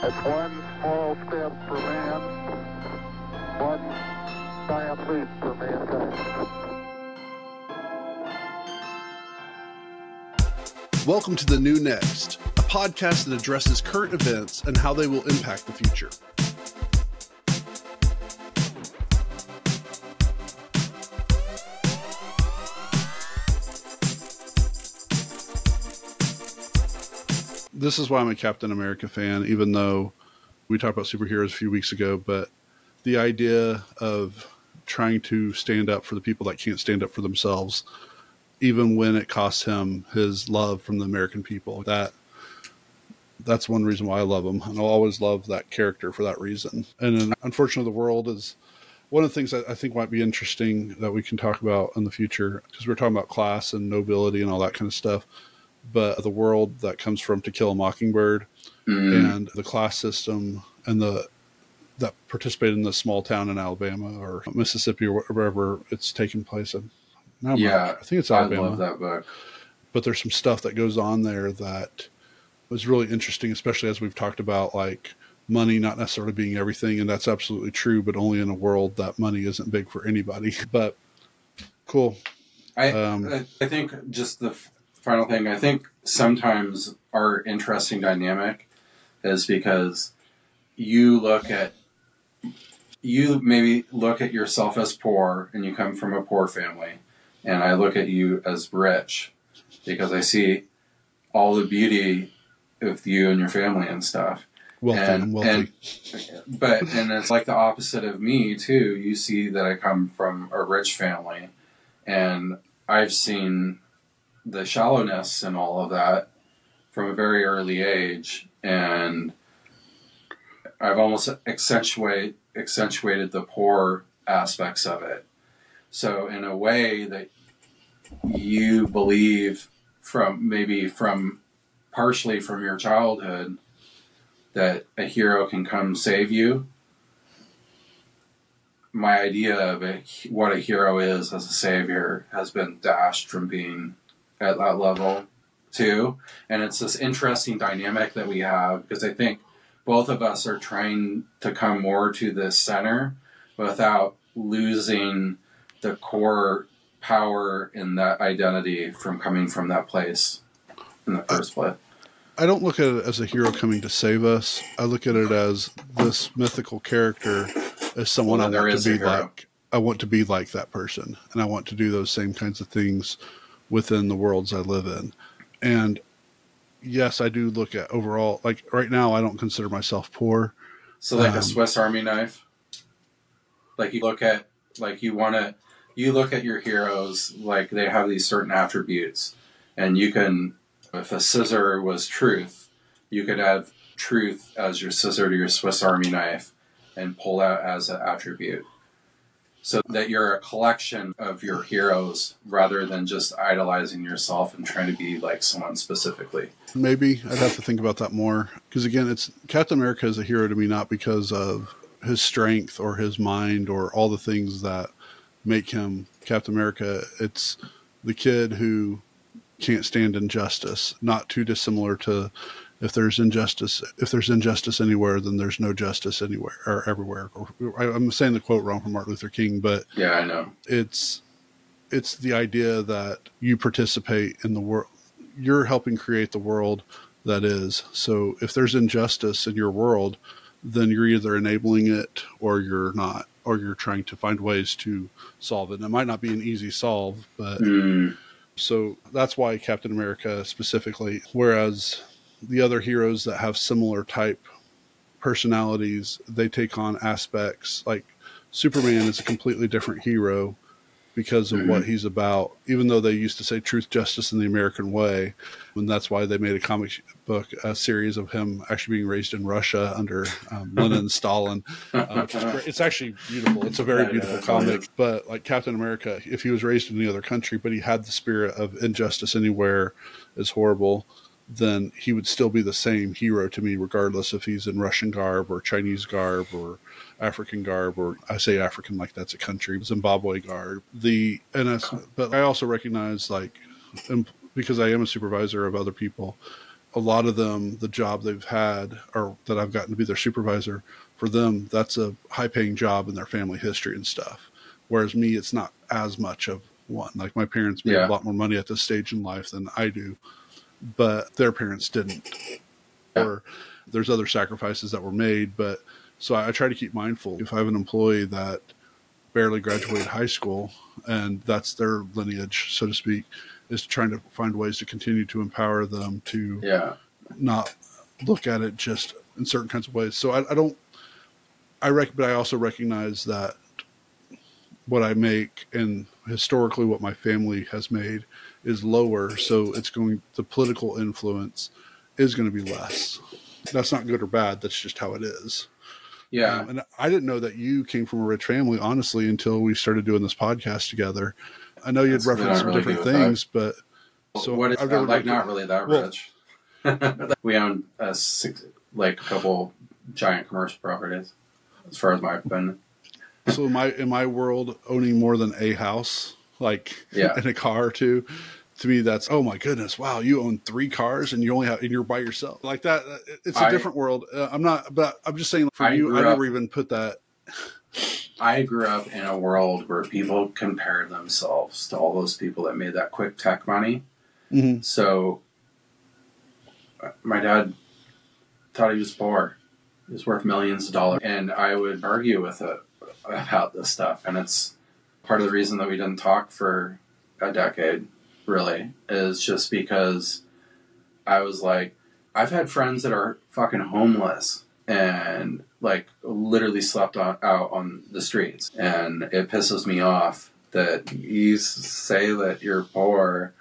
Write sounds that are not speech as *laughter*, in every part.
One small step for man, one giant leap for mankind. Welcome to The New Next, a podcast that addresses current events and how they will impact the future. This is why I'm a Captain America fan, even though we talked about superheroes a few weeks ago, but the idea of trying to stand up for the people that can't stand up for themselves even when it costs him his love from the American people. That that's one reason why I love him, and I'll always love that character for that reason. And then unfortunately, the world is one of the things that I think might be interesting that we can talk about in the future because we're talking about class and nobility and all that kind of stuff. But the world that comes from To Kill a Mockingbird Mm. and the class system and the that participated in the small town in Alabama or Mississippi or wherever it's taking place in. No, Yeah, I think it's Alabama. I love that book. but there's some stuff that goes on there that was really interesting, especially as we've talked about like money not necessarily being everything, and that's absolutely true, but only in a world that money isn't big for anybody. *laughs* But cool. I, Um, I think just the final thing. I think sometimes our interesting dynamic is because you look at you maybe look at yourself as poor and you come from a poor family, and I look at you as rich because I see all the beauty of you and your family and stuff. Wealthy And- wealthy. and- but and it's like the opposite of me too. You see that I come from a rich family, and I've seen the shallowness and all of that from a very early age, and I've almost accentuate accentuated the poor aspects of it. So in a way that you believe from maybe from partially from your childhood that a hero can come save you. My idea of a, what a hero is as a savior has been dashed from being at that level too. And it's this interesting dynamic that we have because I think both of us are trying to come more to the center without losing the core power in that identity from coming from that place in the first place. I don't look at it as a hero coming to save us. I look at it as this mythical character as someone Well, I want to be like. I want to be like that person, and I want to do those same kinds of things within the worlds I live in. And yes, I do look at overall. Like right now, I don't consider myself poor. So like Um, a Swiss Army knife. Like you look at like you want to you look at your heroes like they have these certain attributes and you can if a scissor was truth, you could have truth as your scissor to your Swiss Army knife and pull out as an attribute. So that you're a collection of your heroes rather than just idolizing yourself and trying to be like someone specifically. Maybe I'd have to think about that more because again, it's Captain America is a hero to me not because of his strength or his mind or all the things that make him Captain America. It's the kid who can't stand injustice, not too dissimilar to if there's injustice if there's injustice anywhere then there's no justice anywhere or everywhere. Or, I, i'm saying the quote wrong from martin luther king but Yeah, I know. it's it's the idea that you participate in the world you're helping create the world that is. So if there's injustice in your world then you're either enabling it or you're not or you're trying to find ways to solve it. And it might not be an easy solve but Mm, so that's why Captain America specifically, whereas the other heroes that have similar type personalities, they take on aspects like Superman is a completely different hero because of what he's about. Even though they used to say truth, justice, and the American way, and that's why they made a comic book a series of him actually being raised in Russia under um, *laughs* Lenin and Stalin, uh, which is great. It's actually beautiful. It's a very beautiful comic. But like Captain America, if he was raised in any other country, but he had the spirit of injustice anywhere is horrible, then he would still be the same hero to me, regardless if he's in Russian garb or Chinese garb or African garb, or I say African like that's a country, Zimbabwe garb. The and I, but I also recognize like, because I am a supervisor of other people, a lot of them, the job they've had or that I've gotten to be their supervisor, for them, that's a high paying job in their family history and stuff. Whereas me, it's not as much of one. Like my parents made Yeah. a lot more money at this stage in life than I do, but their parents didn't. Yeah. Or there's other sacrifices that were made. But so I, I try to keep mindful. If I have an employee that barely graduated high school and that's their lineage, so to speak, is trying to find ways to continue to empower them to Yeah. not look at it just in certain kinds of ways. So I, I don't, I rec, but I also recognize that what I make and historically what my family has made is lower. So it's going, the political influence is going to be less. That's not good or bad. That's just how it is. Yeah. Um, and I didn't know that you came from a rich family, honestly, until we started doing this podcast together. I know you'd That's not referenced some really different things, but so what is I've that? Like not really that well- rich. *laughs* we own a six, like a couple giant commercial properties, as far as my opinion. So in my in my world, owning more than a house, like Yeah. *laughs* and a car or two, to me that's oh my goodness, wow, you own three cars and you only have and you're by yourself like that. uh, It's a I- different world. Uh, I'm not, but I'm just saying for I you, I never up- even put that. *laughs* I grew up in a world where people compared themselves to all those people that made that quick tech money. Mhm. So, uh, my dad thought he was poor. He was worth millions of dollars. And I would argue with it about this stuff. And it's part of the reason that we didn't talk for a decade, really, is just because I was like, I've had friends that are fucking homeless and like literally slept on, out on the streets. And it pisses me off that you say that you're poor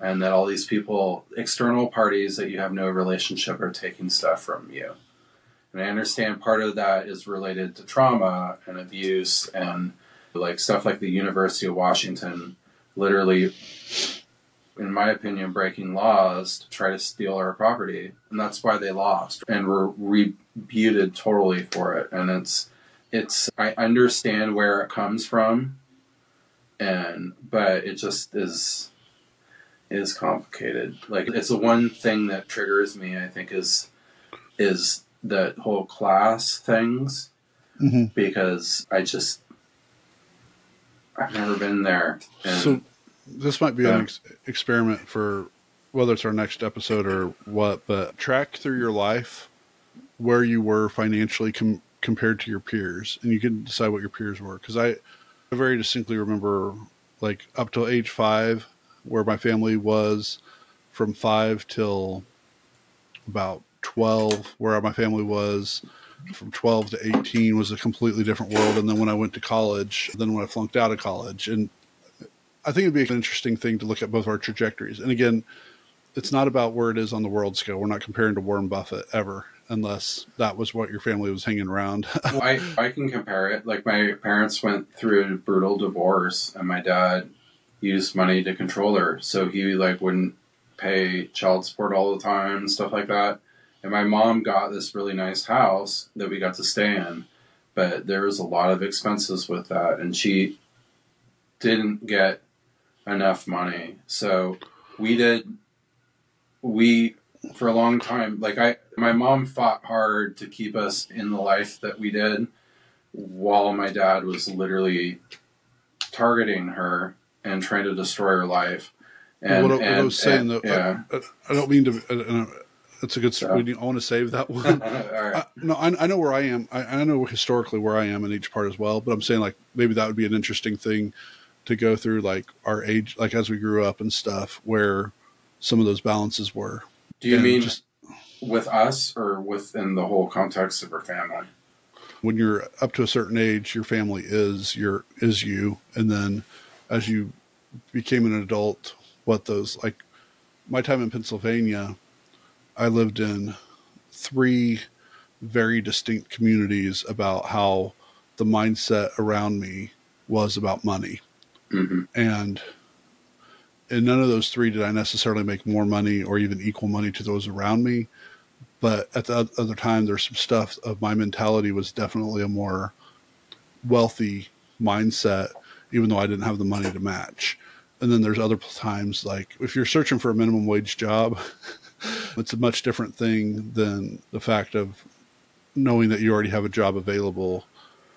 and that all these people, external parties that you have no relationship, are taking stuff from you. And I understand part of that is related to trauma and abuse and like stuff like the University of Washington literally, in my opinion, breaking laws to try to steal our property. And that's why they lost and were rebuted totally for it. And it's, it's, I understand where it comes from. And, but it just is, is complicated. Like it's the one thing that triggers me. I think is is the whole class things Mhm. because I just I've never been there. And So this might be an ex- experiment for whether it's our next episode or what, but track through your life where you were financially com- compared to your peers, and you can decide what your peers were. Because I, I very distinctly remember, like up till age five, where my family was, from five till about twelve, where my family was. From 12 to 18 was a completely different world. And then when I went to college, then when I flunked out of college, and I think it'd be an interesting thing to look at both our trajectories. And again, it's not about where it is on the world scale. We're not comparing to Warren Buffett ever, unless that was what your family was hanging around. *laughs* Well, I, I can compare it. Like my parents went through a brutal divorce, and my dad used money to control her, so he like wouldn't pay child support all the time and stuff like that. And my mom got this really nice house that we got to stay in, but there was a lot of expenses with that, and she didn't get enough money. So we did we for a long time like I my mom fought hard to keep us in the life that we did while my dad was literally targeting her and trying to destroy her life. And, what, I- what I and- was saying, and- though, yeah. I, I don't mean to. It's a good. We, I want to save that *laughs* one. All right. I, no, I, I know where I am. I, I know historically where I am in each part as well. But I'm saying like maybe that would be an interesting thing to go through, like our age, like as we grew up and stuff, where some of those balances were. Do you And mean just with us or within the whole context of her family? when you're up to a certain age, your family is your is you, and then as you became an adult, what those like my time in Pennsylvania, I lived in three very distinct communities about how the mindset around me was about money. hmm And in none of those three did I necessarily make more money or even equal money to those around me. But at the other time, there's some stuff of my mentality was definitely a more wealthy mindset, even though I didn't have the money to match. And then there's other times like if you're searching for a minimum wage job, *laughs* it's a much different thing than the fact of knowing that you already have a job available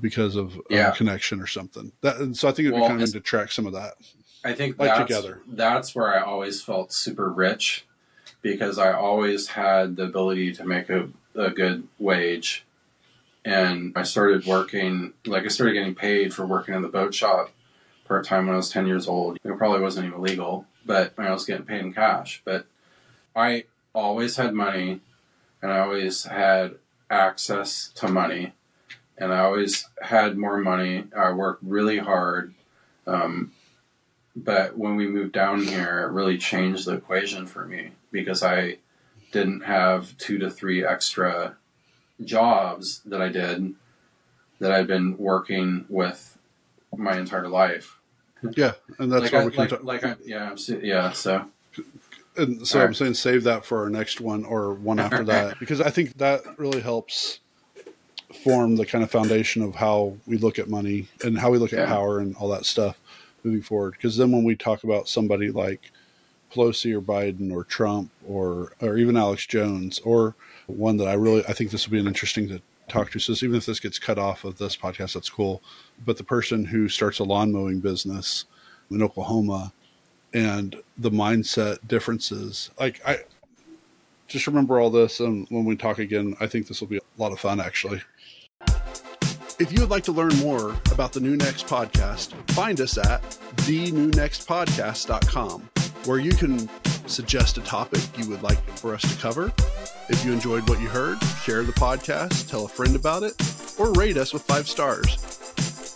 because of Yeah. a connection or something. That, and so I think it would Well, kind of to track some of that. I think Like that's, together. that's where I always felt super rich because I always had the ability to make a, a good wage. And I started working, like, I started getting paid for working in the boat shop part time when I was 10 years old. It probably wasn't even legal, but I was getting paid in cash. But I always had money and I always had access to money. And I always had more money. I worked really hard. Um, but when we moved down here, it really changed the equation for me because I didn't have two to three extra jobs that I did that I'd been working with my entire life. Yeah, and that's like, why I, like, talk- like I, yeah, yeah. So and so All I'm right. saying save that for our next one or one *laughs* after that because I think that really helps form the kind of foundation of how we look at money and how we look at power and all that stuff moving forward. Because then when we talk about somebody like Pelosi or Biden or Trump or or even Alex Jones or one that I really I think this will be an interesting to talk to. So even if this gets cut off of this podcast, that's cool. But the person who starts a lawn mowing business in Oklahoma and the mindset differences. Like I just remember all this and when we talk again, I think this will be a lot of fun actually. If you would like to learn more about the New Next podcast, find us at thenewnextpodcast.com, where you can suggest a topic you would like for us to cover. If you enjoyed what you heard, share the podcast, tell a friend about it, or rate us with five stars.